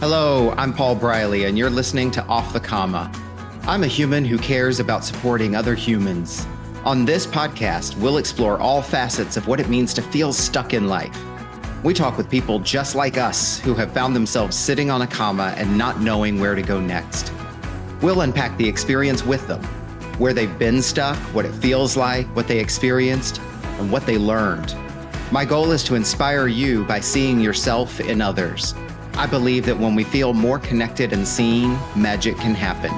Hello, I'm Paul Briley, and you're listening to Off the Comma. I'm a human who cares about supporting other humans. On this podcast, we'll explore all facets of what it means to feel stuck in life. We talk with people just like us who have found themselves sitting on a comma and not knowing where to go next. We'll unpack the experience with them, where they've been stuck, what it feels like, what they experienced, and what they learned. My goal is to inspire you by seeing yourself in others. I believe that when we feel more connected and seen, magic can happen.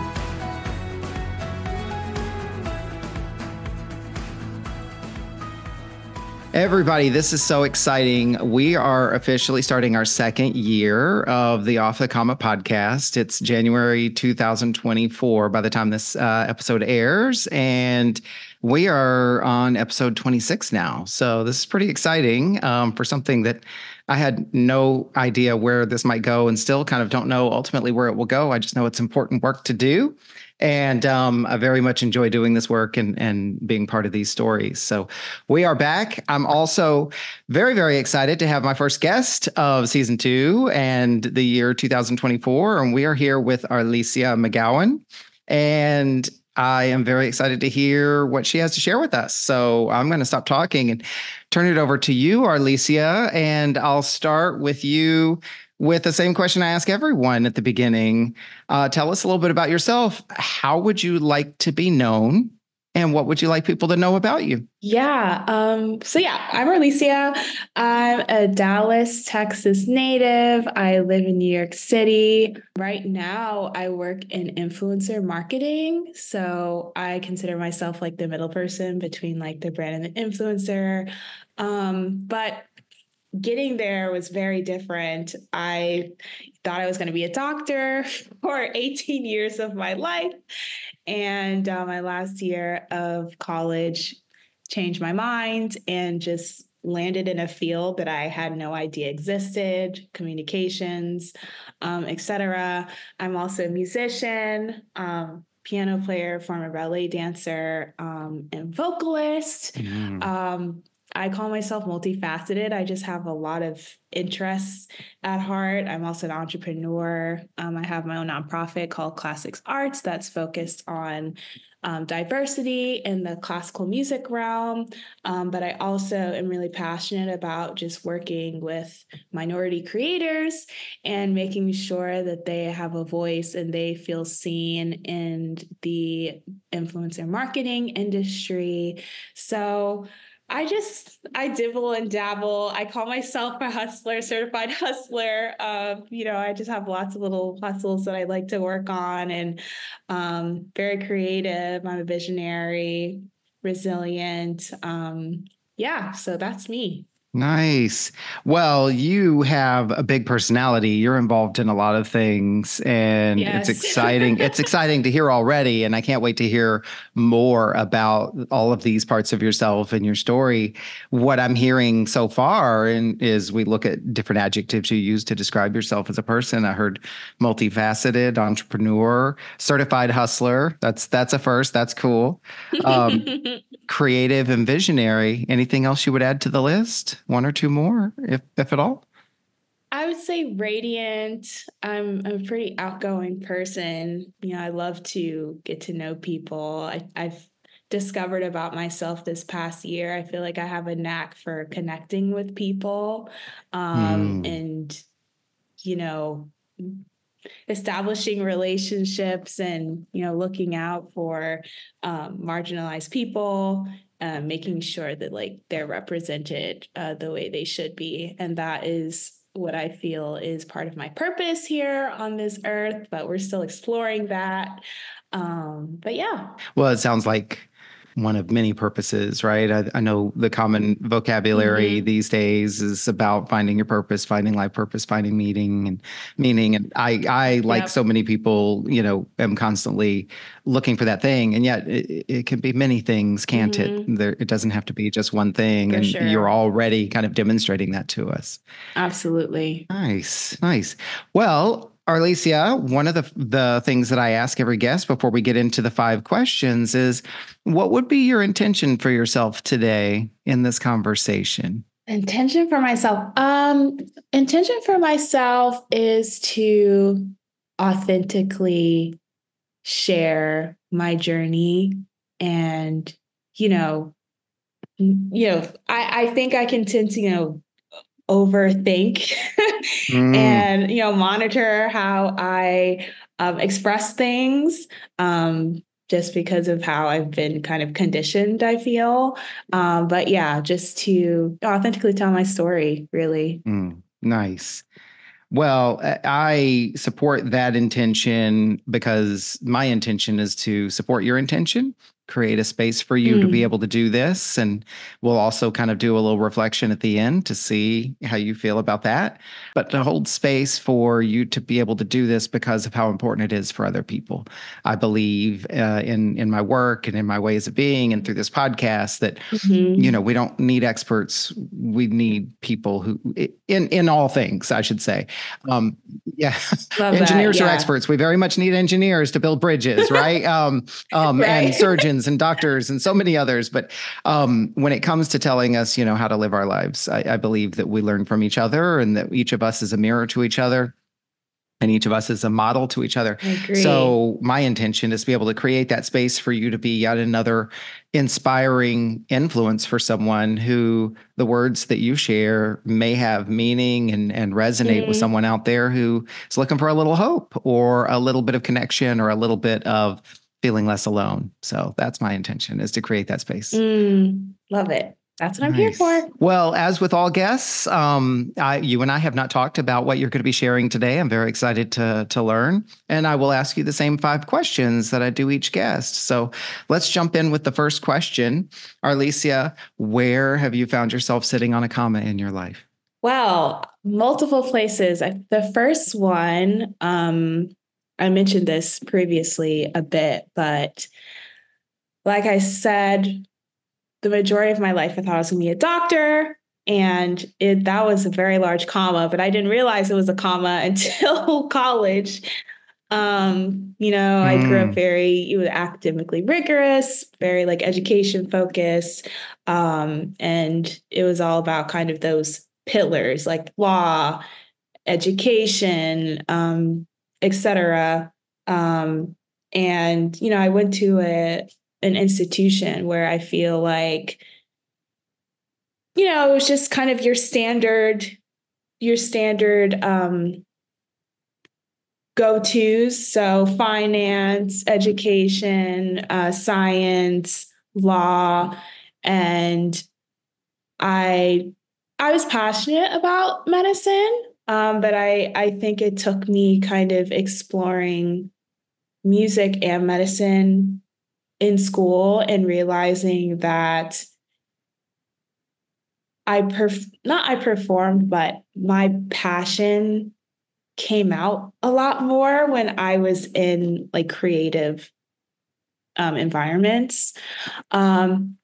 Everybody, this is so exciting. We are officially starting our second year of the Off the Comma podcast. It's January 2024 by the time this uh, episode airs. And we are on episode 26 now. So this is pretty exciting um, for something that I had no idea where this might go and still kind of don't know ultimately where it will go. I just know it's important work to do. And um, I very much enjoy doing this work and, and being part of these stories. So we are back. I'm also very, very excited to have my first guest of season two and the year 2024. And we are here with Arlesia McGowan. And I am very excited to hear what she has to share with us. So I'm going to stop talking and turn it over to you, Arlesia. And I'll start with you with the same question I ask everyone at the beginning. Uh, tell us a little bit about yourself. How would you like to be known? And what would you like people to know about you? Yeah. Um, so, yeah, I'm Arlesia. I'm a Dallas, Texas native. I live in New York City. Right now, I work in influencer marketing. So, I consider myself like the middle person between like the brand and the influencer. Um, but getting there was very different. I thought I was going to be a doctor for 18 years of my life. And uh, my last year of college changed my mind and just landed in a field that I had no idea existed, communications, um, etc. I'm also a musician, um, piano player, former ballet dancer, um, and vocalist. Mm. Um, I call myself multifaceted. I just have a lot of interests at heart. I'm also an entrepreneur. Um, I have my own nonprofit called Classics Arts that's focused on um, diversity in the classical music realm. Um, but I also am really passionate about just working with minority creators and making sure that they have a voice and they feel seen in the influencer marketing industry. So, I just I dibble and dabble. I call myself a hustler, certified hustler. Um, you know, I just have lots of little hustles that I like to work on, and um, very creative. I'm a visionary, resilient. Um, yeah, so that's me. Nice. Well, you have a big personality. You're involved in a lot of things and yes. it's exciting. it's exciting to hear already and I can't wait to hear more about all of these parts of yourself and your story. What I'm hearing so far and is we look at different adjectives you use to describe yourself as a person. I heard multifaceted, entrepreneur, certified hustler. That's that's a first. That's cool. Um, creative and visionary. Anything else you would add to the list? One or two more, if if at all? I would say radiant. I'm, I'm a pretty outgoing person. You know, I love to get to know people. I, I've discovered about myself this past year. I feel like I have a knack for connecting with people um, mm. and, you know, establishing relationships and you know looking out for um, marginalized people uh, making sure that like they're represented uh, the way they should be and that is what i feel is part of my purpose here on this earth but we're still exploring that. Um, but yeah. Well it sounds like one of many purposes, right? I, I know the common vocabulary mm-hmm. these days is about finding your purpose, finding life purpose, finding meaning and meaning. And I, I like yep. so many people, you know, am constantly looking for that thing, and yet it, it can be many things, can't mm-hmm. it? There, it doesn't have to be just one thing, for and sure. you're already kind of demonstrating that to us. Absolutely. Nice, nice. Well, Arlesia, one of the the things that I ask every guest before we get into the five questions is what would be your intention for yourself today in this conversation? Intention for myself. Um, intention for myself is to authentically share my journey and you know you know i i think i can tend to you know overthink mm. and you know monitor how i um, express things um, just because of how I've been kind of conditioned, I feel. Um, but yeah, just to authentically tell my story, really. Mm, nice. Well, I support that intention because my intention is to support your intention create a space for you mm. to be mm. able to do this. And we'll also kind of do a little reflection at the end to see how you feel about that. But to hold space for you to be able to do this because of how important it is for other people. I believe uh, in in my work and in my ways of being and through this podcast that mm-hmm. you know we don't need experts. We need people who in in all things. I should say. Um, yeah, engineers that, yeah. are experts. We very much need engineers to build bridges, right? um, um, right. And surgeons and doctors and so many others. But um, when it comes to telling us, you know, how to live our lives, I, I believe that we learn from each other and that each of us is a mirror to each other and each of us is a model to each other. So my intention is to be able to create that space for you to be yet another inspiring influence for someone who the words that you share may have meaning and, and resonate mm. with someone out there who is looking for a little hope or a little bit of connection or a little bit of feeling less alone. So that's my intention is to create that space. Mm, love it. That's what. I'm here for. Well, as with all guests, um, I, you and I have not talked about what you're going to be sharing today. I'm very excited to to learn, and I will ask you the same five questions that I do each guest. So let's jump in with the first question, Arlesia. Where have you found yourself sitting on a comma in your life? Well, multiple places. The first one, um, I mentioned this previously a bit, but like I said, the majority of my life I thought I was gonna be a doctor. And it that was a very large comma, but I didn't realize it was a comma until college. Um, you know, mm. I grew up mm. very was academically rigorous, very like education focused. Um, and it was all about kind of those pillars like law, education, um, etc. Um, and you know, I went to a an institution where I feel like, you know, it was just kind of your standard, your standard um, go tos. So finance, education, uh, science, law, and I I was passionate about medicine. Um, but I, I think it took me kind of exploring music and medicine in school and realizing that I perf- not I performed, but my passion came out a lot more when I was in like creative um, environments. Um,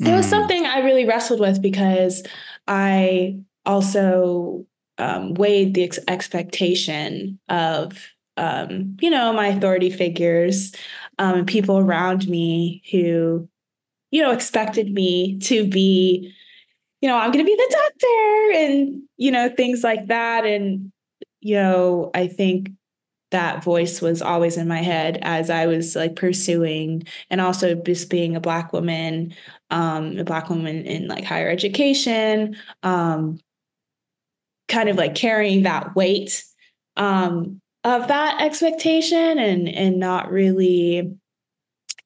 mm. It was hmm. something I really wrestled with because I also um, weighed the ex- expectation of um, you know my authority figures um, and people around me who you know expected me to be you know i'm going to be the doctor and you know things like that. And you know i think that voice was always in my head as i was like pursuing and also just being a black woman um, a black woman in like higher education um, kind of like carrying that weight um, of that expectation and and not really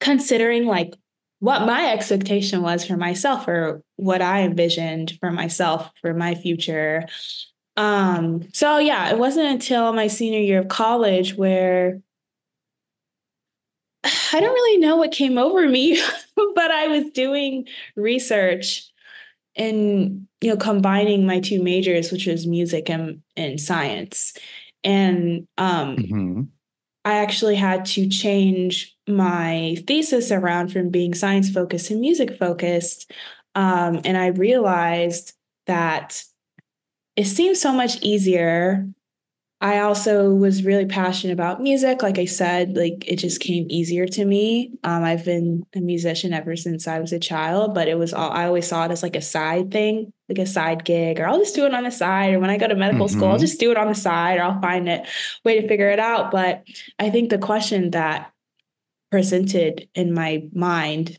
considering like what my expectation was for myself or what I envisioned for myself for my future. Um, so yeah, it wasn't until my senior year of college where I don't really know what came over me, but I was doing research in you know combining my two majors which was music and, and science and um, mm-hmm. i actually had to change my thesis around from being science focused and music focused um, and i realized that it seems so much easier I also was really passionate about music. Like I said, like it just came easier to me. Um, I've been a musician ever since I was a child, but it was all I always saw it as like a side thing, like a side gig, or I'll just do it on the side. Or when I go to medical mm-hmm. school, I'll mm-hmm. just do it on the side, or I'll find a way to figure it out. But I think the question that presented in my mind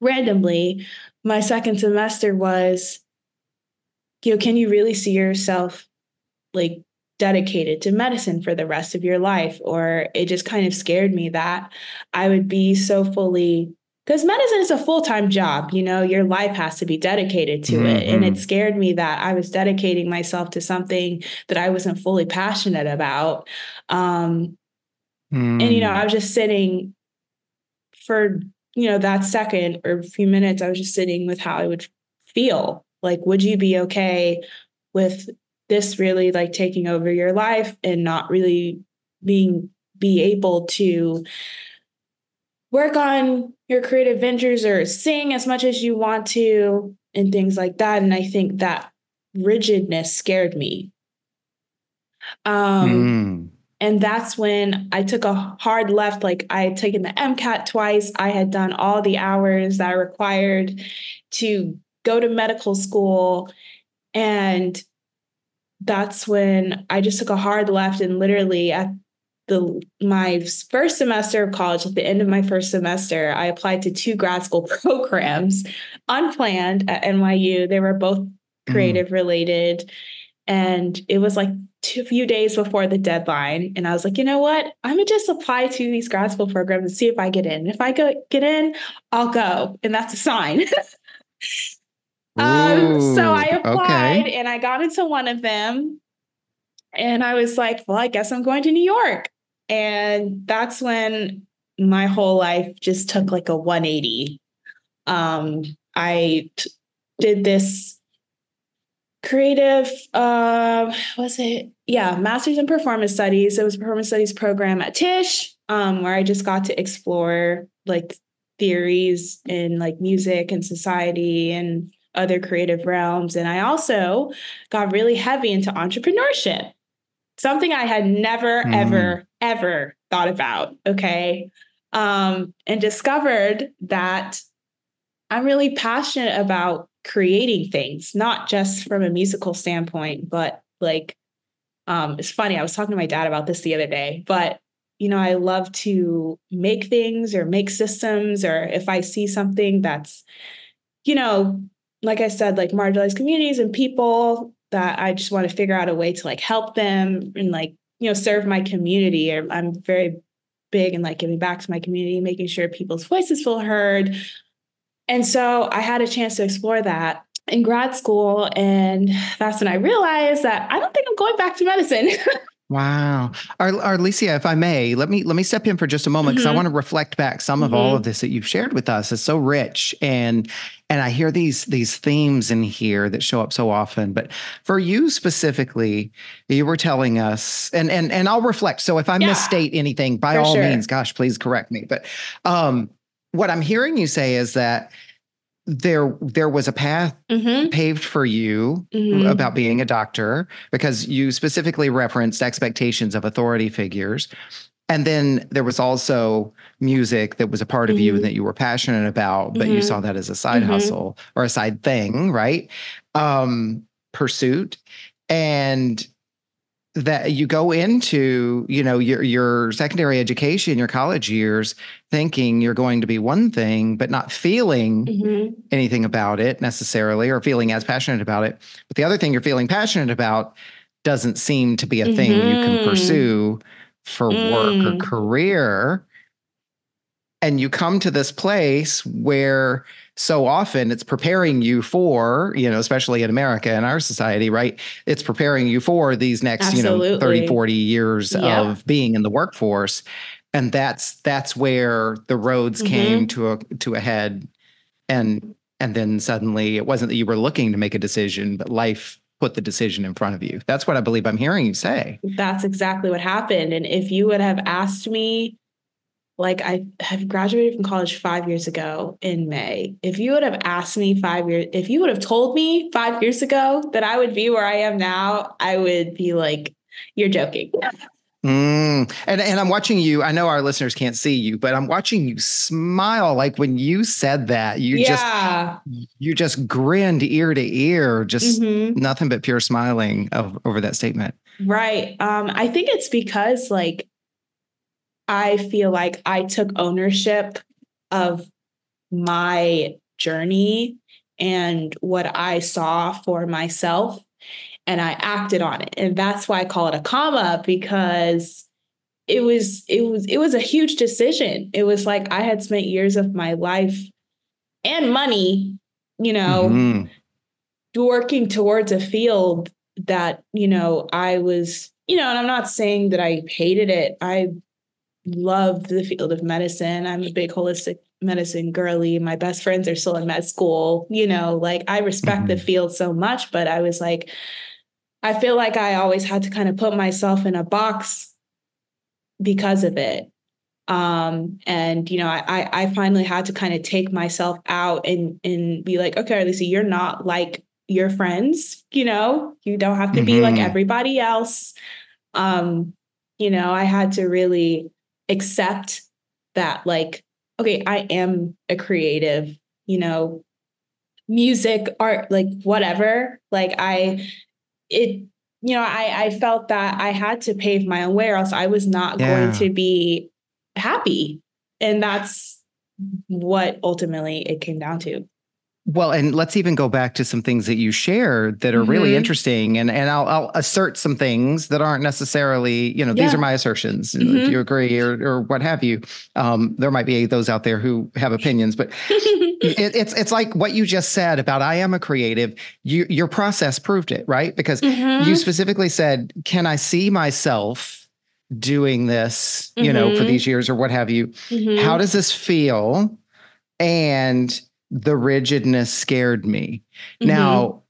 randomly my second semester was, you know, can you really see yourself like dedicated to medicine for the rest of your life? Or it just kind of scared me that I would be so fully because medicine is a full-time job you know your life has to be dedicated to mm-hmm. it and it mm-hmm. scared me that i was dedicating myself to something that i wasn't fully passionate about um, mm. and you know i was just sitting for you know that second or a few minutes i was just sitting with how i would feel like would you be okay with this really like taking over your life and not really being be able to work on your creative ventures or sing as much as you want to and things like that. And i think that rigidness scared me. Um mm. and that's when i took a hard left like i had taken the MCAT twice. I had done all the hours that i required to go to medical school. And that's when I just took a hard left and literally at the my first semester of college, at the end of my first semester, I applied to two grad school programs unplanned at NYU. They were both mm. creative mm. related. And it was like two few days before the deadline. And I was like, you know what? I'm gonna just apply to these grad school programs and see if I get in. If I go get in, I'll go. And that's a sign. Um, so I applied okay. and I got into one of them. And I was like, well, I guess I'm going to New York. And that's when my whole life just took like a 180. Um, I t- did this creative uh was it yeah masters in performance studies it was a performance studies program at Tisch um where i just got to explore like theories in like music and society and other creative realms. And I also got really heavy into entrepreneurship, something I had never, mm. ever, ever thought about. Okay. Um, and discovered that I'm really passionate about creating things, not just from a musical standpoint, but like, um, it's funny. I was talking to my dad about this the other day, but you know, I love to make things or make systems, or if I see something that's, you know, like I said, like marginalized communities and people that I just want to figure out a way to like help them and like, you know, serve my community. I'm very big in like giving back to my community, making sure people's voices feel heard. And so I had a chance to explore that in grad school. And that's when I realized that I don't think I'm going back to medicine. Wow. Our, Arlesia, if I may, let me let me step in for just a moment because mm-hmm. I want to reflect back some mm-hmm. of all of mm-hmm. this that you've shared with us. It's so rich and and I hear these these themes in here that show up so often. But for you specifically, you were telling us, and and and I'll reflect. So if I yeah. misstate anything, by all sure. means, gosh, please correct me. But um, what I'm hearing you say is that there there was a path mm-hmm. paved for you mm-hmm. about being a doctor because you specifically referenced expectations of authority figures and then there was also music that was a part of mm-hmm. you and that you were passionate about but you mm-hmm. saw that as a side mm-hmm. hustle or a side thing right um pursuit and that you go into you know your your secondary education your college years thinking you're going to be one thing but not feeling mm-hmm. anything about it necessarily or feeling as passionate about it but the other thing you're feeling passionate about doesn't seem to be a mm-hmm. thing you can mm-hmm. pursue for mm. work or mm. career and you come to this place where so often it's preparing you for, you know, especially in America in our society, right? It's preparing you for these next, Absolutely. you know, 30, 40 years yeah. of being in the workforce. And that's that's where the roads mm-hmm. came to a to a head. And and then suddenly it wasn't that you were looking to make a decision, but life put the decision in front of you. That's what I believe I'm hearing you say. That's exactly what happened. And if you would have asked me like I have graduated from college five years ago in May. If you would have asked me five years, if you would have told me five years ago that I would be where I am now, I would be like, you're joking. Mm. And and I'm watching you. I know our listeners can't see you, but I'm watching you smile. Like when you said that, you yeah. just you just grinned ear to ear, just mm-hmm. nothing but pure smiling of, over that statement. Right. Um, I think it's because like I feel like I took ownership of my journey and what I saw for myself and I acted on it. And that's why I call it a comma because it was it was it was a huge decision. It was like I had spent years of my life and money, you know, mm-hmm. working towards a field that, you know, I was, you know, and I'm not saying that I hated it. I love the field of medicine. I'm a big holistic medicine girly. My best friends are still in med school. You know, like I respect mm-hmm. the field so much, but I was like, I feel like I always had to kind of put myself in a box because of it. Um, and you know, I I finally had to kind of take myself out and and be like, okay, Lesia, you're not like your friends, you know, you don't have to mm-hmm. be like mm-hmm. everybody else. Um, you know, I had to really accept that like okay, I am a creative, you know, music, art, like whatever. Like I, it, you know, I, I felt that I had to pave my own way or else I was not yeah. going to be happy. And that's what ultimately it came down to. Well, and let's even go back to some things that you shared that are mm-hmm. really interesting, and and I'll, I'll assert some things that aren't necessarily, you know, yeah. these are my assertions. Mm-hmm. If you agree or or what have you, um, there might be those out there who have opinions, but it, it's it's like what you just said about I am a creative. You your process proved it, right? Because mm-hmm. you specifically said, "Can I see myself?" doing this you know for mm-hmm. these years or what have you mm-hmm. how does this feel and the rigidness scared me. Mm-hmm. Now,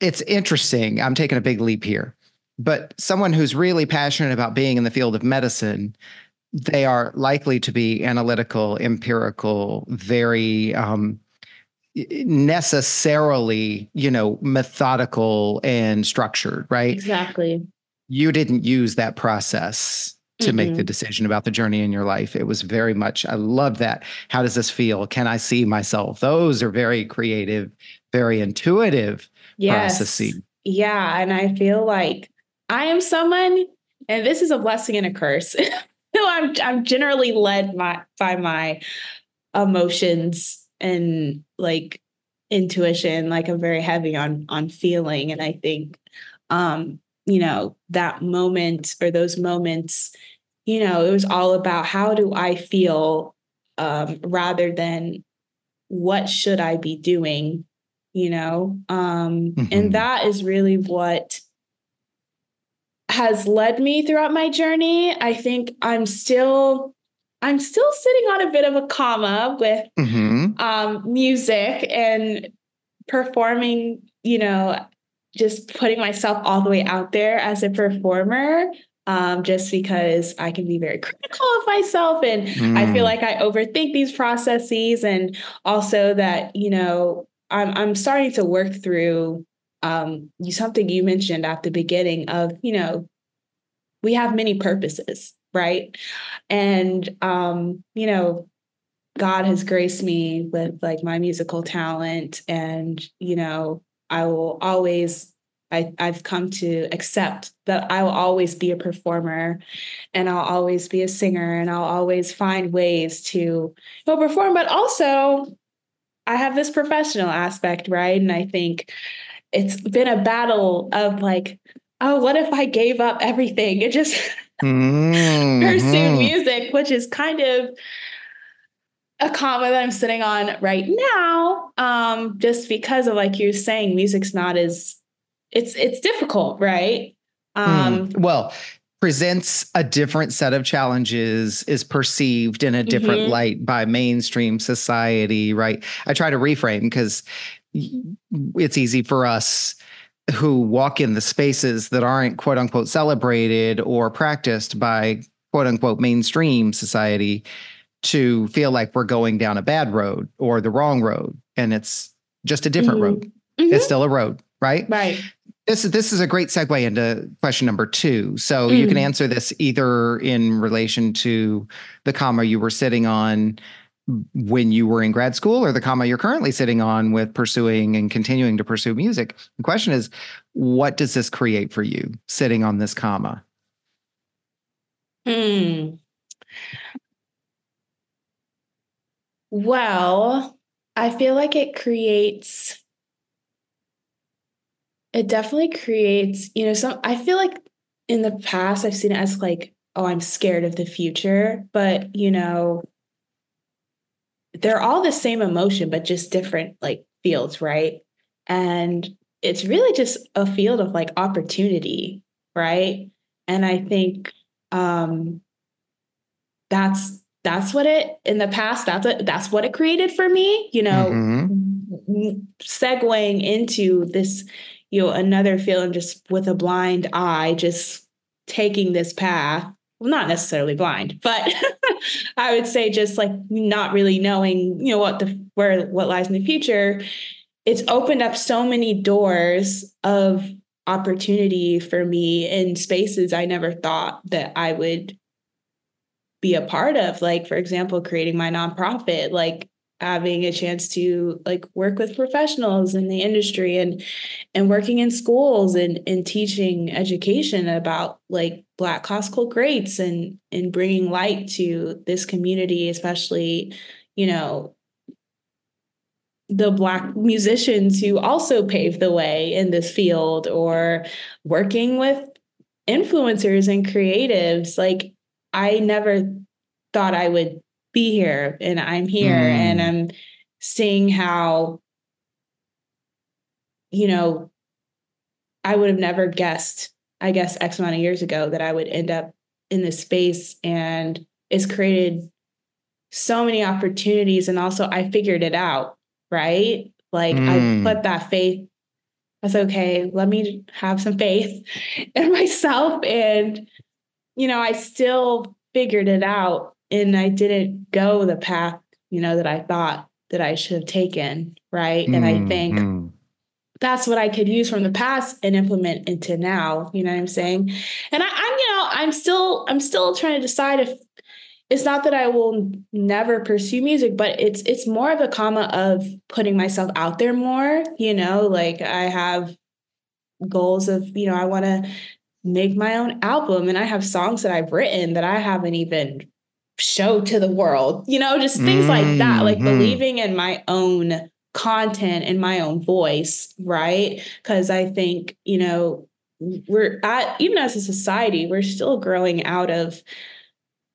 it's interesting. I'm taking a big leap here, but someone who's really passionate about being in the field of medicine, they are likely to be analytical, empirical, very um, necessarily, you know, methodical and structured, right? Exactly. You didn't use that process to mm-hmm. make the decision about the journey in your life. It was very much, I love that. How does this feel? Can I see myself? Those are very creative, very intuitive yes. processes. Yeah. And I feel like I am someone, and this is a blessing and a curse. I'm I'm generally led my, by my emotions and like intuition. Like I'm very heavy on on feeling, and I think um you know, that moment or those moments, you know, it was all about how do I feel um, rather than what should I be doing, you know? Um, mm-hmm. And that is really what has led me throughout my journey. I think I'm still I'm still sitting on a bit of a comma with mm-hmm. um, music and performing, you know, just putting myself all the way out there as a performer um, just because I can be very critical of myself and mm. I feel mm. like I overthink these processes and also that you know I'm I'm starting to work through um, something you mentioned at the beginning of you know we have many purposes right and um, you know God has graced me with like my musical talent and you know I will always I, I've come to accept that I will always be a performer and I'll always be a singer and I'll always find ways to you know, perform. But also, I have this professional aspect, right? And I think it's been a battle of like, oh, what if I gave up everything and just mm-hmm. pursued music, which is kind of a comma that I'm sitting on right now, um, just because of like you're saying, music's not as it's it's difficult, right? Um, mm, well, presents a different set of challenges, is perceived in a different mm-hmm. light by mainstream society, right? I try to reframe because it's easy for us who walk in the spaces that aren't quote unquote celebrated or practiced by quote unquote mainstream society to feel like we're going down a bad road or the wrong road. And it's just a different mm-hmm. road. Mm-hmm. It's still a road, right? Right. this is this is a great segue into question number two. So mm. you can mm. answer this either in relation to the comma you were sitting on when you were in grad school or the comma you're currently sitting on with pursuing and continuing to pursue music. The question is, what does this create for you sitting on this comma? Hmm. Well, I feel like it creates it definitely creates, you know, some I feel like in the past I've seen it as like, oh, I'm scared of the future, but you know, they're all the same emotion, but just different like fields, right? And it's really just a field of like opportunity, right? And I think um that's that's what it in the past that's what that's what it created for me you know mm-hmm. segueing into this you know another feeling just with a blind eye just taking this path well, not necessarily blind, but I would say just like not really knowing, you know, what the where what lies in the future. It's opened up so many doors of opportunity for me in spaces I never thought that I would be a part of. Like, for example, creating my nonprofit, like having a chance to like work with professionals in the industry and and working in schools and and teaching education about like black classical greats and and bringing light to this community especially you know the black musicians who also paved the way in this field or working with influencers and creatives like i never thought i would be here and I'm here mm. and I'm seeing how, you know, I would have never guessed, I guess, X amount of years ago that I would end up in this space and it's created so many opportunities. And also, I figured it out, right? Like, mm. I put that faith. I said, okay, let me have some faith in myself. And, you know, I still figured it out and I didn't go the path, you know, that I thought that I should have taken. Right. Mm, and I mm, think mm. that's what I could use from the past and implement into now. You know what I'm saying? And I, I'm, you know, I'm still, I'm still trying to decide if it's not that I will never pursue music, but it's it's more of a comma of putting myself out there more, you know, like I have goals of, you know, I want to make my own album and I have songs that I've written that I haven't even show to the world, you know, just things mm-hmm. like that, like mm-hmm. believing in my own content and my own voice, right? Because I think, you know, we're at, even as a society, we're still growing out of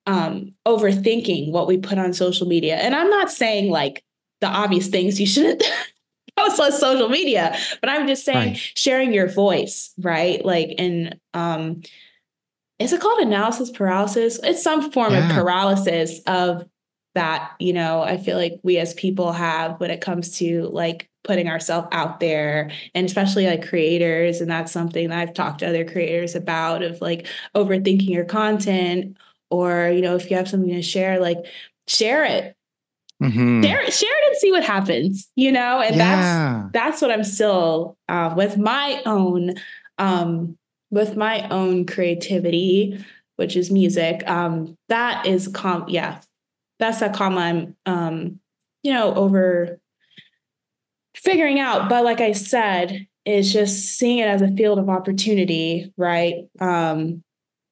um overthinking what we put on social media. And I'm not saying like the obvious things you shouldn't post on social media, but I'm just saying right. sharing your voice, right? Like and um is it called analysis paralysis? It's some form yeah. of paralysis of that, you know, I feel like we as people have when it comes to like putting ourselves out there and especially like creators. And that's something that I've talked to other creators about of like overthinking your content or, you know, if you have something to share, like share it. Mm-hmm. Share, share it and see what happens, you know, and yeah. that's that's what I'm still uh, with my own um with my own creativity, which is music, um, that is com yeah, that's a comma I'm um, you know, over figuring out. But like I said, is just seeing it as a field of opportunity, right? Um,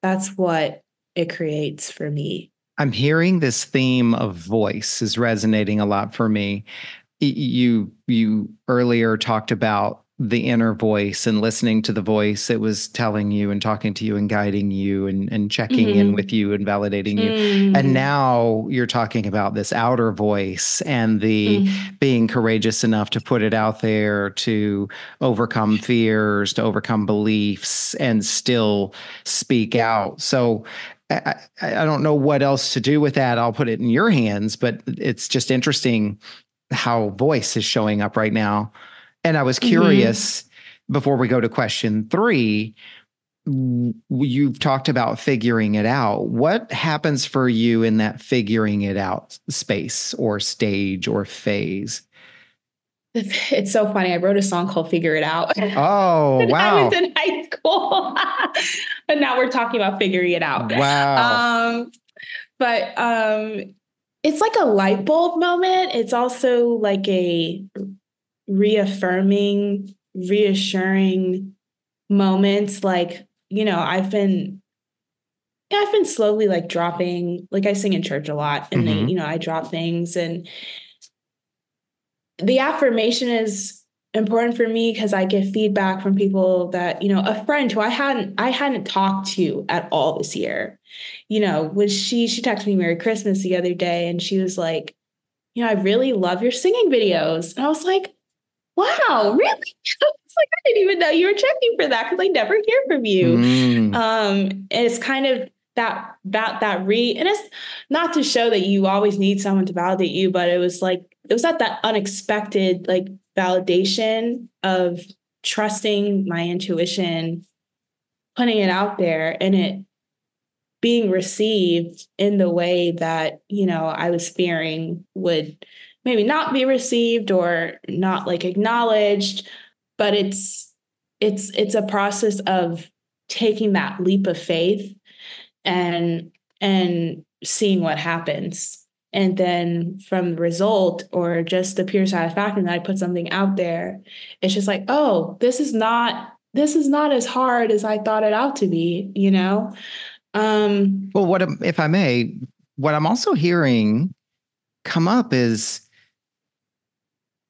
that's what it creates for me. I'm hearing this theme of voice is resonating a lot for me. You you earlier talked about the inner voice and listening to the voice it was telling you and talking to you and guiding you and, and checking mm-hmm. in with you and validating mm-hmm. you and mm. now you're talking about this outer voice and the mm-hmm. being courageous enough to put it out there to overcome fears to overcome beliefs and still speak out so I, I don't know what else to do with that. I'll put it in your hands, but it's just interesting how voice is showing up right now and I was mm-hmm. curious mm-hmm. before we go to question three. You've talked about figuring it out. What happens for you in that figuring it out space or stage or phase? it's so funny. I wrote a song called Figure It Out. Oh, wow. I was in high school. and now we're talking about figuring it out. Wow. Um, but um, it's like a light bulb moment. It's also like a reaffirming, reassuring moment. Like, you know, I've been yeah, I've been slowly like dropping, like I sing in church a lot and mm-hmm. they, you know, I drop things and the affirmation is important for me because I get feedback from people that, you know, a friend who I hadn't I hadn't talked to at all this year. You know, when she she texted me Merry Christmas the other day and she was like, you know, I really love your singing videos. And I was like, wow, really? I was like, I didn't even know you were checking for that because I never hear from you. Mm. Um, it's kind of that that that re and it's not to show that you always need someone to validate you, but it was like it was at that unexpected like validation of trusting my intuition, putting it out there and it being received in the way that, you know, I was fearing would maybe not be received or not like acknowledged, but it's it's it's a process of taking that leap of faith and and seeing what happens. And then from the result or just the pure satisfaction that i put something out there it's just like oh this is not this is not as hard as i thought it out to be you know? Um well what if i may what i'm also hearing come up is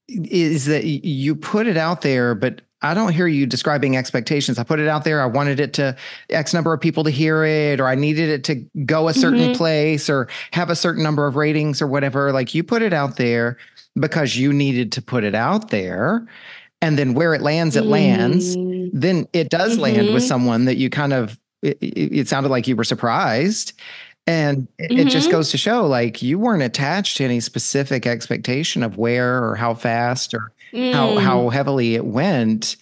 is that you put it out there but I don't hear you describing expectations. I put it out there. I wanted it to X number of people to hear it, or I needed it to go a certain mm-hmm. place or have a certain number of ratings or whatever. Like you put it out there because you needed to put it out there. And then where it lands, it mm-hmm. lands. Then it does mm-hmm. land with mm-hmm. someone that you kind of, it, it sounded like you were surprised. And it, it just mm-hmm. goes to show like you weren't attached to any specific expectation of where or how fast or mm. how how heavily it went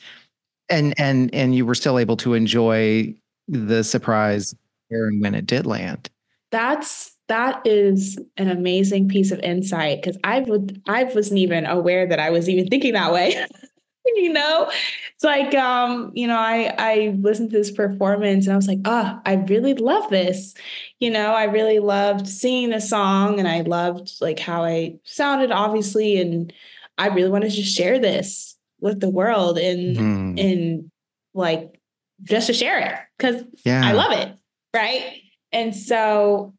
and and and you were still able to enjoy the surprise and when it did land that's that is an amazing piece of insight because I would I wasn't even aware that I was even thinking that way. you know, it's like um, you know, I I listened to this performance and I was like, oh, I really love this. You know, I really loved singing the song and I loved like how I sounded, obviously, and I really want to just share this with the world and mm. and like just to share it because yeah. I love it. Right. And so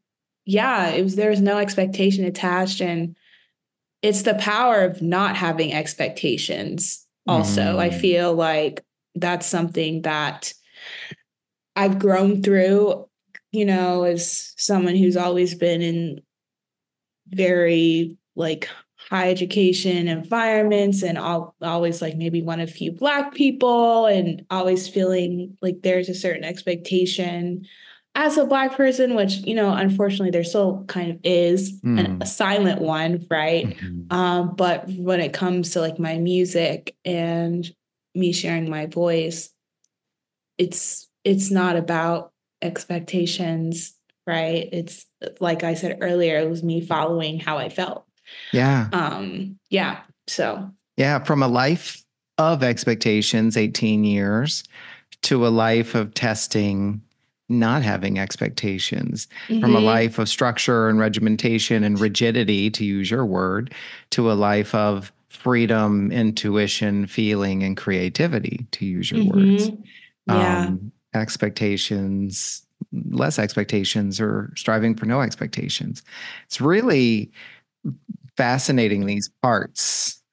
yeah, it was there was no expectation attached. And it's the power of not having expectations also. Mm. I feel like that's something that I've grown through, you know, as someone who's always been in very like high education environments and all, always like maybe one of few black people and always feeling like there's a certain expectation as a black person which you know unfortunately there still kind of is mm. an, hmm. a silent one right mm-hmm. um, but when it comes to like my music and me sharing my voice it's it's not about expectations right it's like i said earlier it was me following how i felt yeah. Um, yeah. So yeah, from a life of expectations, 18 years, to a life of testing, not having expectations, mm-hmm. from a mm-hmm. life of structure and regimentation and rigidity, to use your word, to a life of freedom, intuition, feeling, and creativity, to use your mm-hmm. words. Yeah. Um, expectations, less expectations, or striving for no expectations. It's really fascinating these parts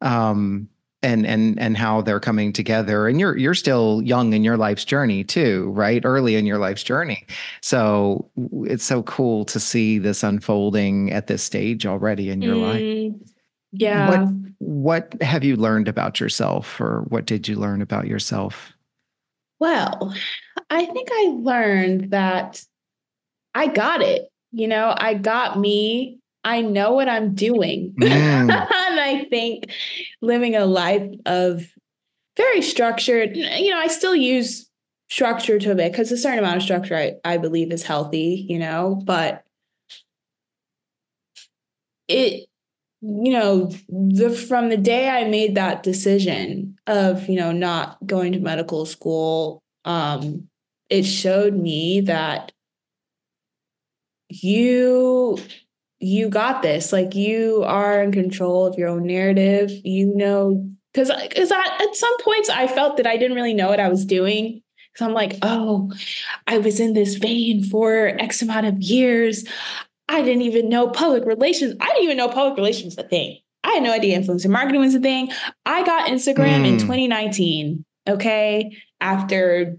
um, and and and how they're coming together. And you're you're still young in your life's journey too right? Early in your life's journey. So it's so cool to see this unfolding at this stage already in your mm, life yeah. what what have you learned about yourself or what did you learn about yourself? Well i think i learned that i got it. You know i got me I know what I'm doing. Mm. and I think living a life of very structured, you know, I still use structure to a bit because a certain amount of structure I, I believe is healthy, you know, but it you know, the from the day I made that decision of, you know, not going to medical school, um, it showed me that you you got this. Like you are in control of your own narrative. You know because because at some points i felt that i didn't really know what i was doing. Because i'm like oh i was in this vein for x amount of years. I didn't even know public relations i didn't even know public relations was a thing. I had no idea influencer marketing was a thing. I got Instagram mm. in 2019 okay? After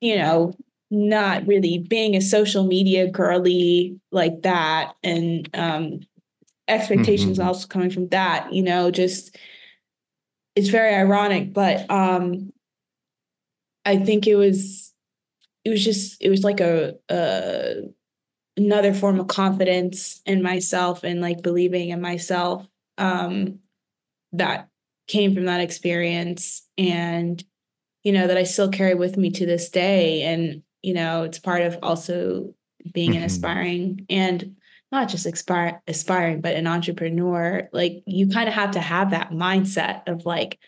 you know not really being a social media girly like that and um expectations mm-hmm. also coming from that you know just it's very ironic but um i think it was it was just it was like a, a another form of confidence in myself and like believing in myself um that came from that experience and you know that I still carry with me to this day and you know it's part of also being mm-hmm. an aspiring and not just aspire, aspiring but an entrepreneur like you kind of have to have that mindset of like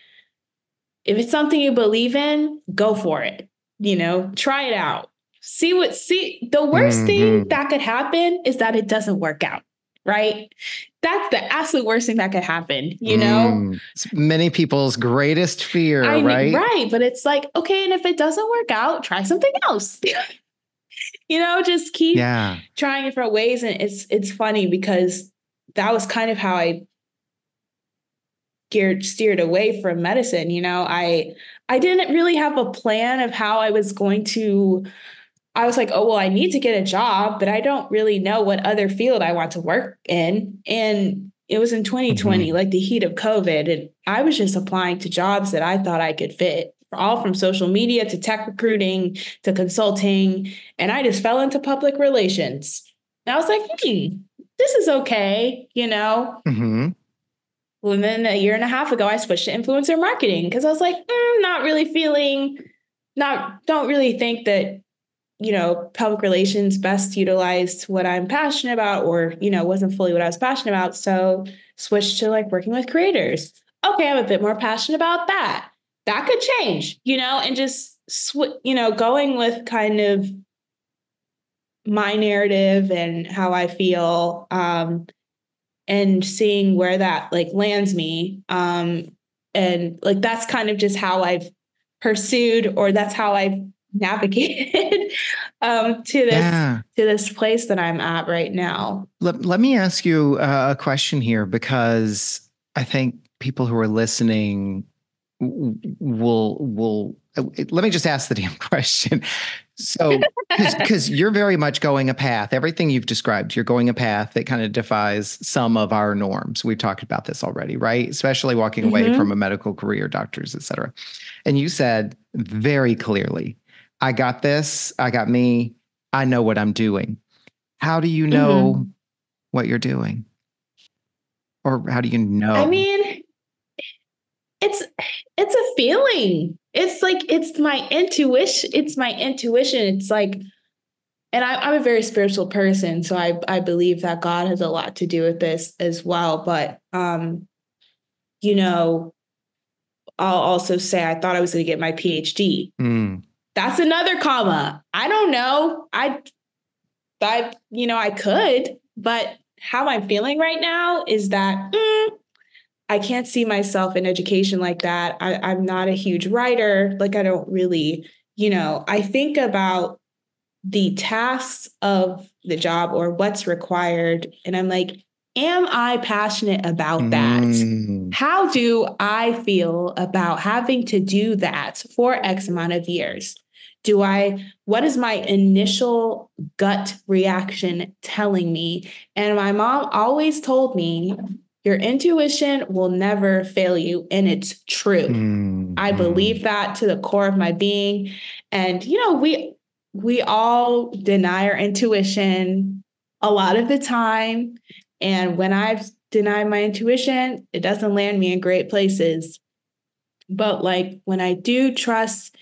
if it's something you believe in go for it you know try it out see what see the worst mm-hmm. thing that could happen is that it doesn't work out right that's the absolute worst thing that could happen you know? Mm, many people's greatest fear I right? right but it's like okay and if it doesn't work out try something else. You know just keep yeah. trying different ways and it's it's funny because that was kind of how i geared steered away from medicine you know? I i didn't really have a plan of how i was going to I was like, oh, well, I need to get a job, but I don't really know what other field I want to work in. And it was in 2020, mm-hmm. like the heat of COVID. And I was just applying to jobs that I thought I could fit, all from social media to tech recruiting to consulting. And I just fell into public relations. And I was like, hmm, this is okay, you know? Mm-hmm. Well, and then a year and a half ago, I switched to influencer marketing because I was like, mm, not really feeling, not, don't really think that you know, public relations best utilized what I'm passionate about or, you know, wasn't fully what I was passionate about. So switched to like working with creators. Okay, I'm a bit more passionate about that. That could change, you know, and just sw- you know, going with kind of my narrative and how I feel um and seeing where that like lands me um and like that's kind of just how I've pursued or that's how I've navigated um, to this yeah. to this place that I'm at right now. Let, let me ask you uh, a question here because I think people who are listening will will uh, let me just ask the damn question. So, because you're very much going a path, everything you've described, you're going a path that kind of defies some of our norms. We've talked about this already, right? Especially walking mm-hmm. away from a medical career, doctors, et cetera. And you said very clearly I got this. I got me. I know what I'm doing. How do you know mm-hmm. what you're doing? Or how do you know? I mean, it's it's a feeling. It's like it's my intuition. It's my intuition. It's like, and I, I'm a very spiritual person, so I I believe that God has a lot to do with this as well. But um, you know, I'll also say I thought I was going to get my PhD. Mm. That's another comma. I don't know. I, I, you know, I could, but how I'm feeling right now is that mm, I can't see myself in education like that. I, I'm not a huge writer. Like, I don't really, you know, I think about the tasks of the job or what's required. And I'm like, am I passionate about that? Mm. How do I feel about having to do that for X amount of years? Do I, what is my initial gut reaction telling me? And my mom always told me, your intuition will never fail you. And it's true. Mm. I believe that to the core of my being. And, you know, we, we all deny our intuition a lot of the time. And when I've denied my intuition, it doesn't land me in great places. But like when I do trust,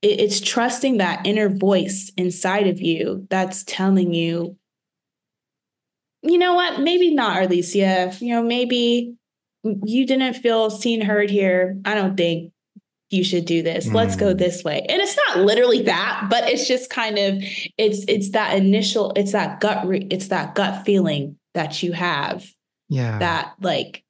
it's trusting that inner voice inside of you that's telling you you know what? Maybe not, Arlesia. You know, maybe you didn't feel seen, heard here. I don't think you should do this. Mm. Let's go mm. this way. And it's not literally that, but it's just kind of it's it's that initial it's that gut re- it's that gut feeling that you have. Yeah. That like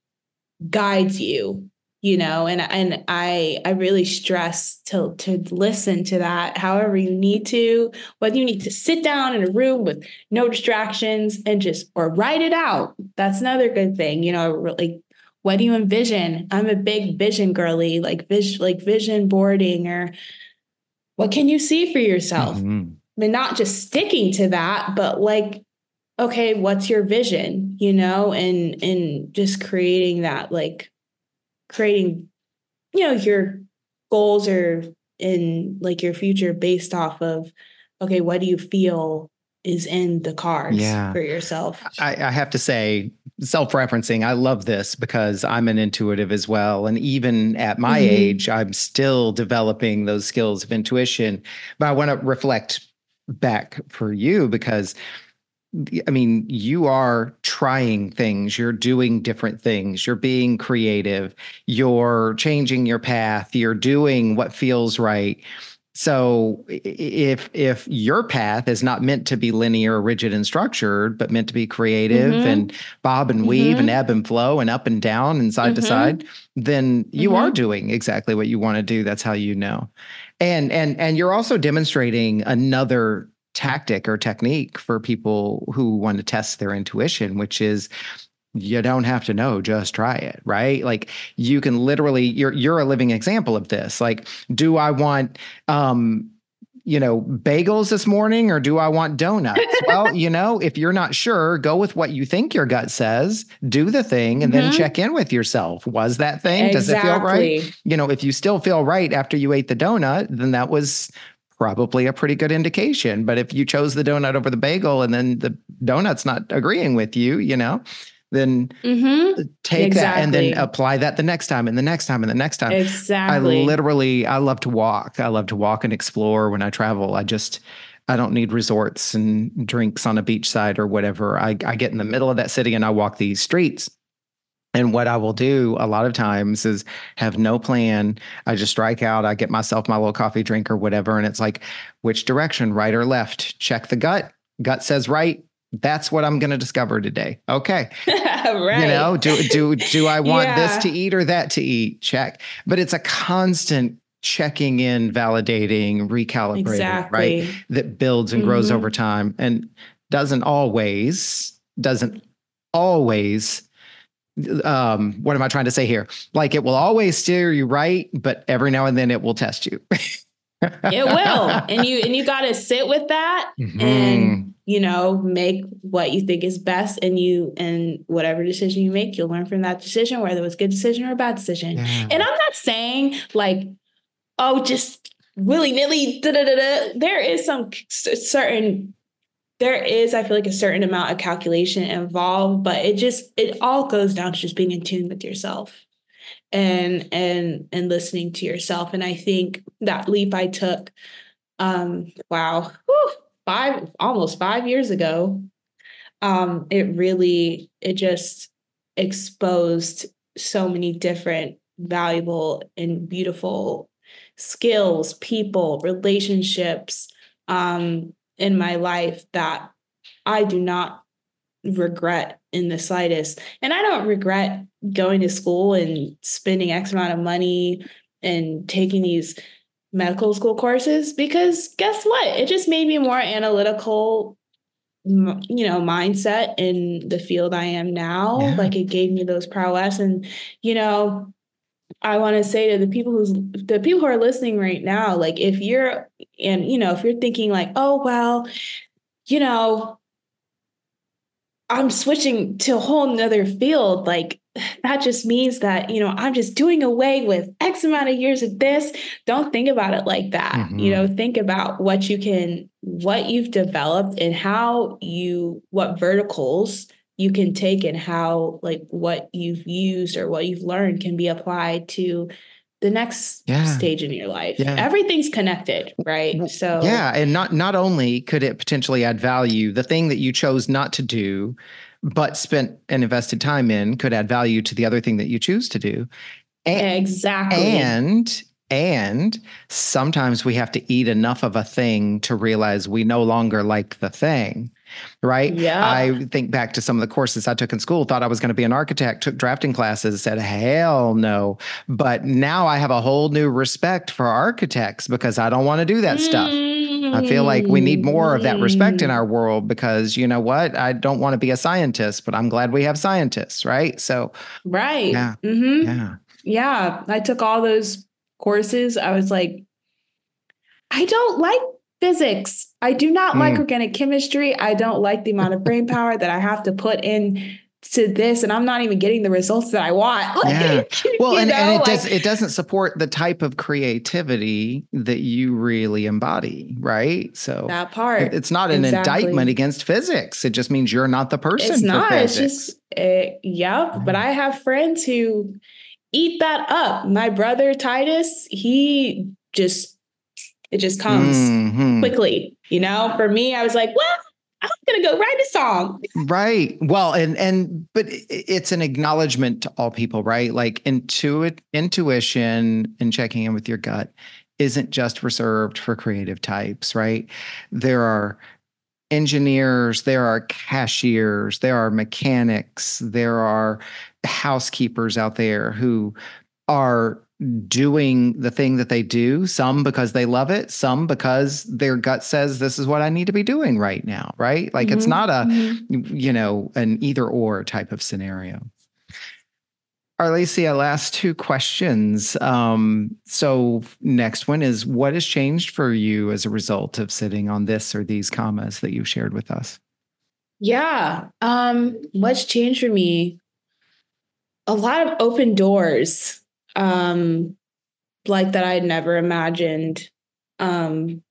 guides you you know and and i i really stress to to listen to that however you need to whether you need to sit down in a room with no distractions and just or write it out. That's another good thing you know like what do you envision? I'm a big vision girly like vision like vision boarding or what can you see for yourself? Mm-hmm. but not just sticking to that but like okay what's your vision you know and and just creating that like creating, you know, your goals are in like your future based off of, okay, what do you feel is in the cards yeah. for yourself? I, I have to say, self referencing, I love this because I'm an intuitive as well. And even at my mm-hmm. age, I'm still developing those skills of intuition. But I want to reflect back for you because I mean, you are trying things, you're doing different things, you're being creative, you're changing your path, you're doing what feels right. So if if your path is not meant to be linear, rigid, and structured, but meant to be creative mm-hmm. and bob and weave mm-hmm. and ebb and flow and up and down and side mm-hmm. to side, then you are mm-hmm. doing exactly what you want to do. That's how you know. And and and you're also demonstrating another tactic or technique for people who want to test their intuition, which is you don't have to know just try it right? Like you can literally you're you're a living example of this. Like do i want um you know bagels this morning or do i want donuts? Well you know if you're not sure go with what you think your gut says do the thing and mm-hmm. then check in with yourself. Was that thing? Exactly. does it feel right? You know if you still feel right after you ate the donut then that was probably a pretty good indication. But if you chose the donut over the bagel and then the donut's not agreeing with you, you know, then mm-hmm. take exactly. that and then apply that the next time and the next time and the next time. Exactly. I literally, I love to walk. I love to walk and explore when I travel. I just, I don't need resorts and drinks on a beachside or whatever. I, I get in the middle of that city and I walk these streets and what I will do a lot of times is have no plan. I just strike out. I get myself my little coffee drink or whatever. And it's like, which direction, right or left? Check the gut. Gut says right. That's what I'm going to discover today. Okay. right. You know, do do do I want yeah. this to eat or that to eat? Check. But it's a constant checking in, validating, recalibrating, exactly. right? That builds and mm-hmm. grows over time and doesn't always doesn't always um, what am I trying to say here? Like it will always steer you right, but every now and then it will test you. it will. And you and you gotta sit with that mm-hmm. and you know, make what you think is best and you and whatever decision you make, you'll learn from that decision, whether it was a good decision or a bad decision. Yeah. And I'm not saying like, oh, just willy-nilly, there is some certain there is i feel like a certain amount of calculation involved but it just it all goes down to just being in tune with yourself and and and listening to yourself. And i think that leap i took um wow whew, five almost five years ago um it really it just exposed so many different valuable and beautiful skills people relationships um in my life that I do not regret in the slightest. And I don't regret going to school and spending X amount of money and taking these medical school courses because guess what? It just made me more analytical you know mindset in the field I am now yeah. like it gave me those prowess and you know I want to say to the people who's the people who are listening right now, like if you're and you know, if you're thinking like, oh well, you know, I'm switching to a whole nother field, like that just means that, you know, I'm just doing away with X amount of years of this. Don't think about it like that. Mm-hmm. You know, think about what you can, what you've developed and how you, what verticals you can take and how like what you've used or what you've learned can be applied to the next yeah. stage in your life. Yeah. Everything's connected, right? So Yeah, and not not only could it potentially add value, the thing that you chose not to do but spent and invested time in could add value to the other thing that you choose to do. And, exactly. And and sometimes we have to eat enough of a thing to realize we no longer like the thing. Right. Yeah. I think back to some of the courses I took in school, thought I was going to be an architect, took drafting classes, said, hell no. But now I have a whole new respect for architects because I don't want to do that mm. stuff. I feel like we need more of that respect in our world because you know what? I don't want to be a scientist, but I'm glad we have scientists, right? So, right. Yeah. Mm-hmm. Yeah. Yeah. I took all those courses, I was like, I don't like physics. I do not mm. like organic chemistry. I don't like the amount of brain power that I have to put in to this and I'm not even getting the results that I want. yeah. Well, and, know, and it like, does it doesn't support the type of creativity that you really embody, right? So that part. It's not an exactly. indictment against physics. It just means you're not the person. It's not. It's just it, yeah. But I have friends who eat that up. My brother Titus, he just it just comes mm-hmm. quickly. You know, for me, I was like, well, I'm gonna go write a song. Right. Well, and and but it's an acknowledgement to all people, right? Like intuit intuition and checking in with your gut isn't just reserved for creative types, right? There are engineers, there are cashiers, there are mechanics, there are housekeepers out there who are doing the thing that they do, some because they love it, some because their gut says this is what I need to be doing right now, right? Like mm-hmm. it's not a, mm-hmm. you know, an either or type of scenario. Arlesia, last two questions. Um, so next one is what has changed for you as a result of sitting on this or these commas that you shared with us? Yeah. Um, what's changed for me? A lot of open doors. Um, like that I'd never imagined um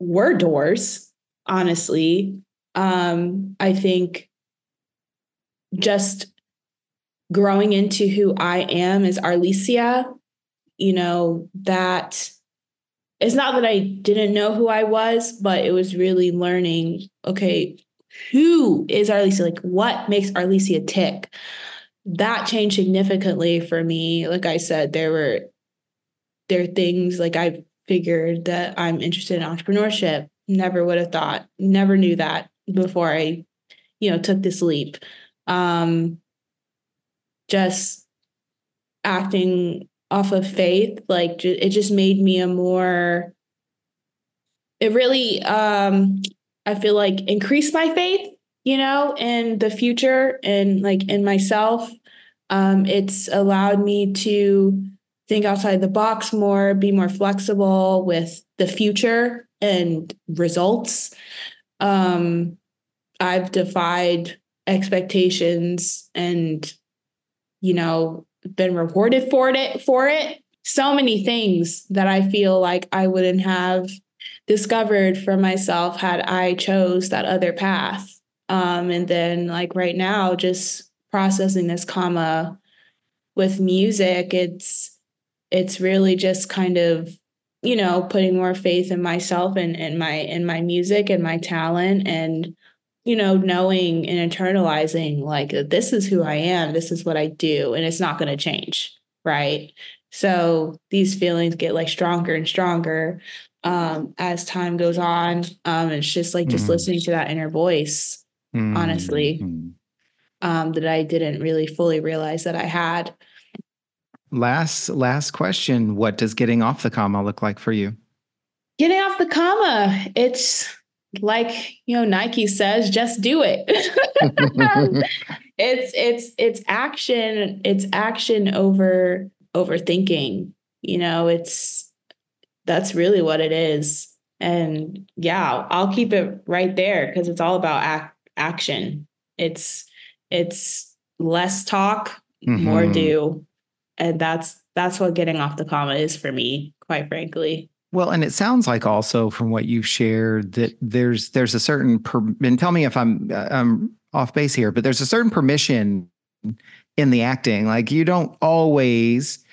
were doors, honestly. Um, I think just growing into who I am as Arlesia, you know, that it's not that I didn't know who I was, but it was really learning, okay, who is Arlesia? Like what makes Arlesia tick? That changed significantly for me. Like I said, there were there are things like I figured that I'm interested in entrepreneurship. Never would have thought, never knew that before I, you know, took this leap. Um, just acting off of faith like it just made me a more it really um i feel like increased my faith you know in the future and like in myself um it's allowed me to think outside the box more be more flexible with the future and results um i've defied expectations and you know, been rewarded for it for it. So many things that I feel like I wouldn't have discovered for myself had I chose that other path. Um, and then like right now, just processing this comma with music, it's it's really just kind of you know putting more faith in myself and in my in my music and my talent and you know, knowing and internalizing like this is who I am, this is what I do, and it's not going to change, right? So these feelings get like stronger and stronger um, as time goes on. Um, it's just like just mm. listening to that inner voice, mm. honestly, um, that I didn't really fully realize that I had. Last last question: What does getting off the comma look like for you? Getting off the comma, it's like you know Nike says, just do it. it's it's it's action. It's action over overthinking. You know, it's that's really what it is. And yeah, I'll keep it right there because it's all about ac- action. It's it's less talk, mm-hmm. more do, and that's that's what getting off the comma is for me, quite frankly. Well, and it sounds like also from what you've shared that there's there's a certain per, and tell me if I'm I'm off base here, but there's a certain permission in the acting. Like you don't always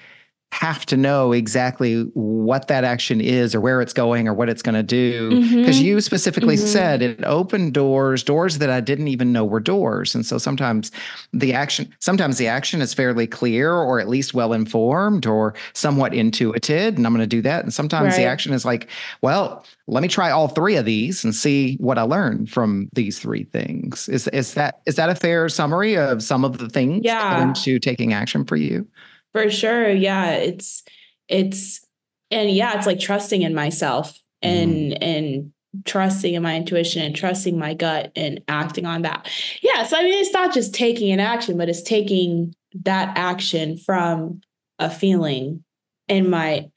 have to know exactly what that action is or where it's going or what it's going to do because mm-hmm. you specifically mm-hmm. said it opened doors doors that i didn't even know were doors and so sometimes the action sometimes the action is fairly clear or at least well informed or somewhat intuited and i'm going to do that and sometimes right. the action is like well let me try all three of these and see what i learn from these three things is is that is that a fair summary of some of the things yeah. into taking action for you for sure. Yeah. It's, it's, and yeah, it's like trusting in myself and, mm. and, trusting in my intuition and trusting my gut and acting on that. Yeah. So, I mean, it's not just taking an action, but it's taking that action from a feeling in my,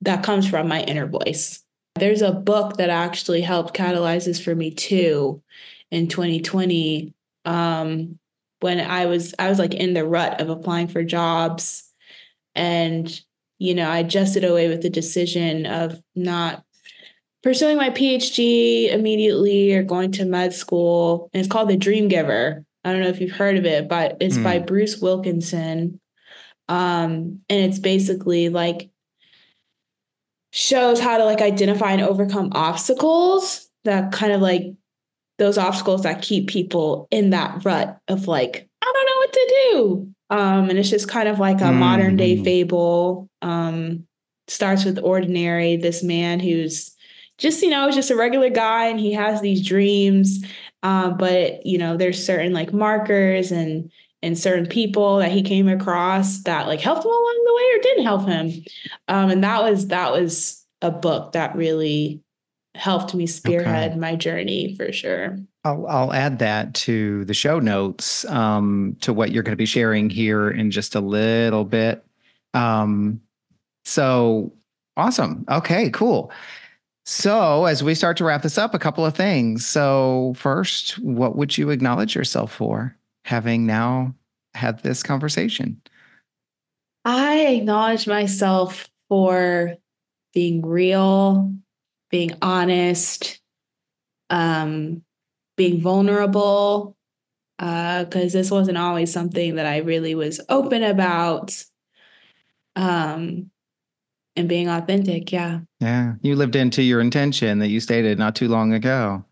that comes from my inner voice. There's a book that actually helped catalyze this for me too in 2020. Um, when I was, I was like in the rut of applying for jobs and, you know, I adjusted away with the decision of not pursuing my PhD immediately or going to med school. And it's called The Dream Giver. I don't know if you've heard of it, but it's mm. by hmm. Bruce Wilkinson. Um, and it's basically like shows how to like identify and overcome obstacles that kind of like those obstacles that keep people in that rut of like, I don't know what to do. Um, and it's just kind of like a mm-hmm. modern day mm-hmm. fable. Um, starts with ordinary, this man who's just, you know, just a regular guy and he has these dreams. Uh, but you know, there's certain like markers and and certain people that he came across that like helped him along the way or didn't help him. Um, and that was that was a book that really helped me spearhead okay. my journey for sure. I'll, I'll add that to the show notes um, to what you're going to be sharing here in just a little bit. Um, so awesome. Okay, cool. So, as we start to wrap this up, a couple of things. So, first, what would you acknowledge yourself for having now had this conversation? I acknowledge myself for being real, being honest, um, being vulnerable, because uh, this wasn't always something that I really was open about. Um, and being authentic, yeah. Yeah. You lived into your intention that you stated not too long ago.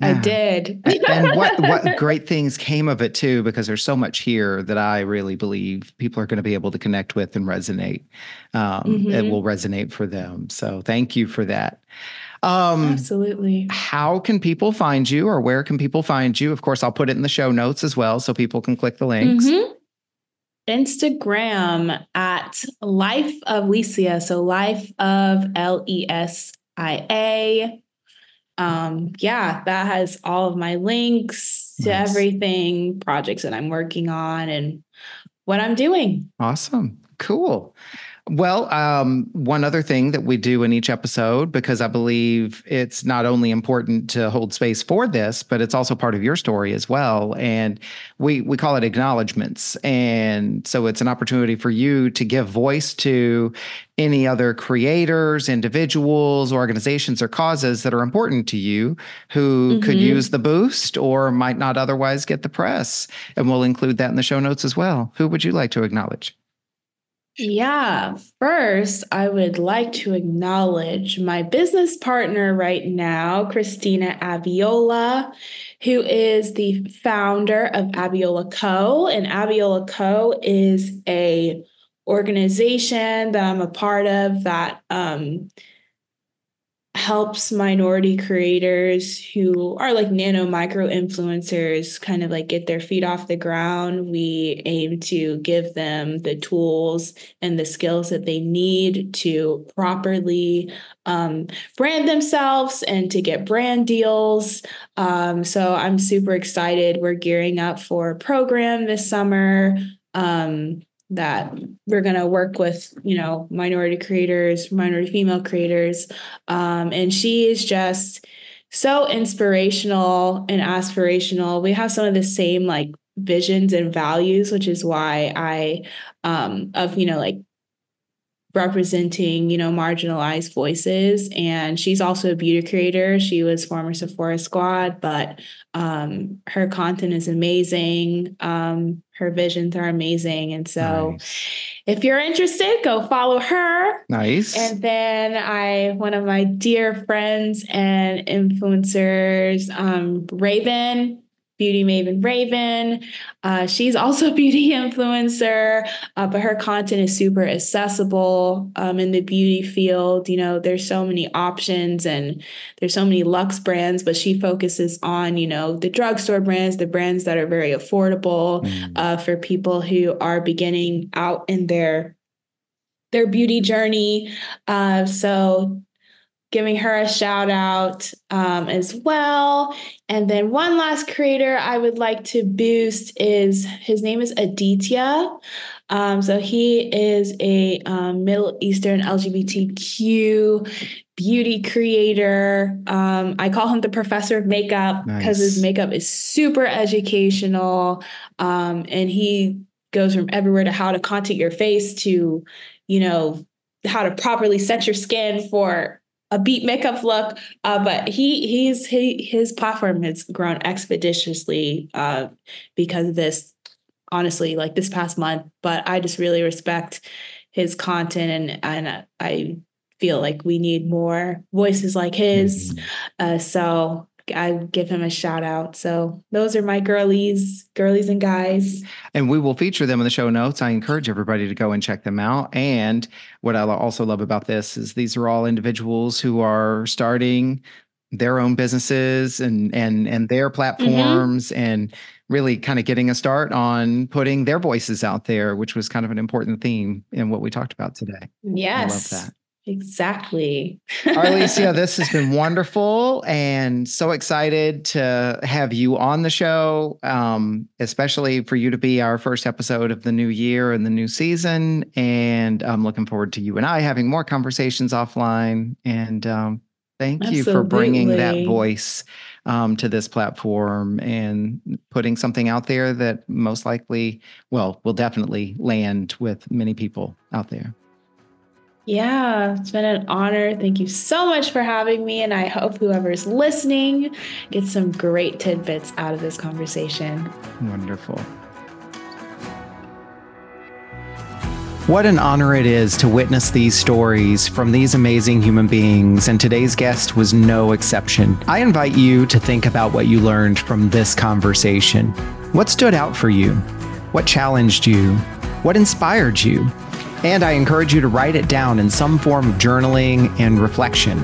I did. and what what great things came of it too, because there's so much here that I really believe people are going to be able to connect with and resonate. Um, mm-hmm. It will resonate for them. So thank you for that. Um, Absolutely. How can people find you, or where can people find you? Of course, I'll put it in the show notes as well, so people can click the links. Mm-hmm. Instagram at Life of Lesia. So Life of L E S I A um, yeah, that has all of my links nice. to everything, projects that I'm working on, and what I'm doing. Awesome. Cool. Well, um, one other thing that we do in each episode, because I believe it's not only important to hold space for this, but it's also part of your story as well. And we we call it acknowledgments. And so it's an opportunity for you to give voice to any other creators, individuals, organizations, or causes that are important to you who mm-hmm. could use the boost or might not otherwise get the press. And we'll include that in the show notes as well. Who would you like to acknowledge? Yeah, first, I would like to acknowledge my business partner right now, Christina Abiola, who is the founder of Abiola Co. And Abiola Co. is a organization that I'm a part of that um, helps minority creators who are like nano micro influencers kind of like get their feet off the ground. We aim to give them the tools and the skills that they need to properly um, brand themselves and to get brand deals. Um, so I'm super excited. We're gearing up for a program this summer. Um, that we're going to work with you know minority creators minority female creators. Um, and she is just so inspirational and aspirational. We have some of the same like visions and values which is why i um of you know like representing, you know, marginalized voices. And she's also a beauty creator. She was former Sephora Squad, but um, her content is amazing. Um, her visions are amazing. And so nice. if you're interested, go follow her. Nice. And then I, one of my dear friends and influencers, um, Raven, beauty maven Raven. Uh, she's also a beauty influencer, uh, but her content is super accessible um, in the beauty field. You know, there's so many options and there's so many luxe brands, but she focuses on, you know, the drugstore brands, the brands that are very affordable mm. uh, for people who are beginning out in their their beauty journey. Uh, so giving her a shout out um, as well. And then one last creator I would like to boost is his name is Aditya. Um, so he is a um, Middle Eastern LGBTQ beauty creator. Um, I call him the professor of makeup because nice. his makeup is super educational. Um, and he goes from everywhere to how to content your face to, you know, how to properly set your skin for a beat makeup look. Uh, but he he's he his platform has grown expeditiously uh, because of this. Honestly, like this past month, but I just really respect his content and and I feel like we need more voices like his. Mm-hmm. Uh, so I give him a shout out. So those are my girlies, girlies and guys. And we will feature them in the show notes. I encourage everybody to go and check them out. And what I also love about this is these are all individuals who are starting their own businesses and and and their platforms mm-hmm. and really kind of getting a start on putting their voices out there, which was kind of an important theme in what we talked about today. Yes. I love that. Exactly. Arlesia, this has been wonderful and so excited to have you on the show, um, especially for you to be our first episode of the new year and the new season. And I'm looking forward to you and I having more conversations offline. And um, thank Absolutely. you for bringing that voice um, to this platform and putting something out there that most likely, well, will definitely land with many people out there. Yeah, it's been an honor. Thank you so much for having me. And I hope whoever's listening gets some great tidbits out of this conversation. Wonderful. What an honor it is to witness these stories from these amazing human beings, and today's guest was no exception. I invite you to think about what you learned from this conversation. What stood out for you? What challenged you? What inspired you? And I encourage you to write it down in some form of journaling and reflection.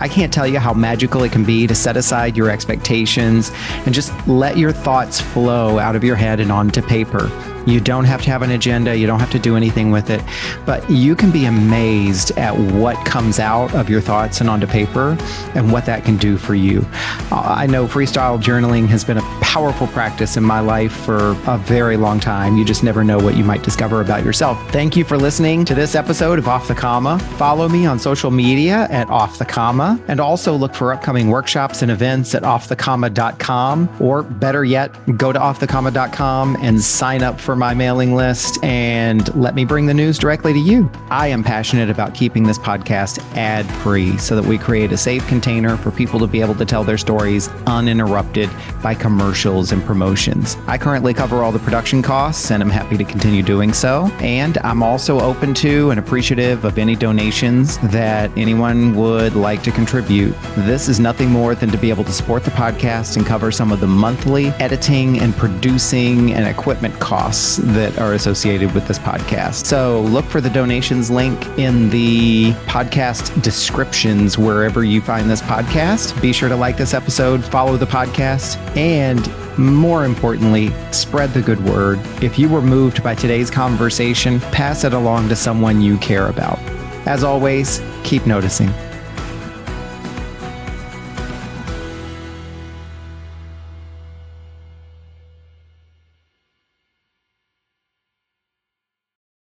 I can't tell you how magical it can be to set aside your expectations and just let your thoughts flow out of your head and onto paper. You don't have to have an agenda, you don't have to do anything with it, but you can be amazed at what comes out of your thoughts and onto paper and what that can do for you. I know freestyle journaling has been a powerful practice in my life for a very long time. You just never know what you might discover about yourself. Thank you for listening to this episode of Off the Comma. Follow me on social media at Off the Comma and also look for upcoming workshops and events at offthecomma.com or better yet, go to offthecomma.com and sign up for my mailing list and let me bring the news directly to you. I am passionate about keeping this podcast ad free so that we create a safe container for people to be able to tell their stories uninterrupted by commercials and promotions. I currently cover all the production costs and I'm happy to continue doing so. And I'm also open to and appreciative of any donations that anyone would like to contribute. This is nothing more than to be able to support the podcast and cover some of the monthly editing and producing and equipment costs that are associated with this podcast. So look for the donations link in the podcast descriptions wherever you find this podcast. Be sure to like this episode, follow the podcast, and more importantly, spread the good word. If you were moved by today's conversation, pass it along to someone you care about. As always, keep noticing.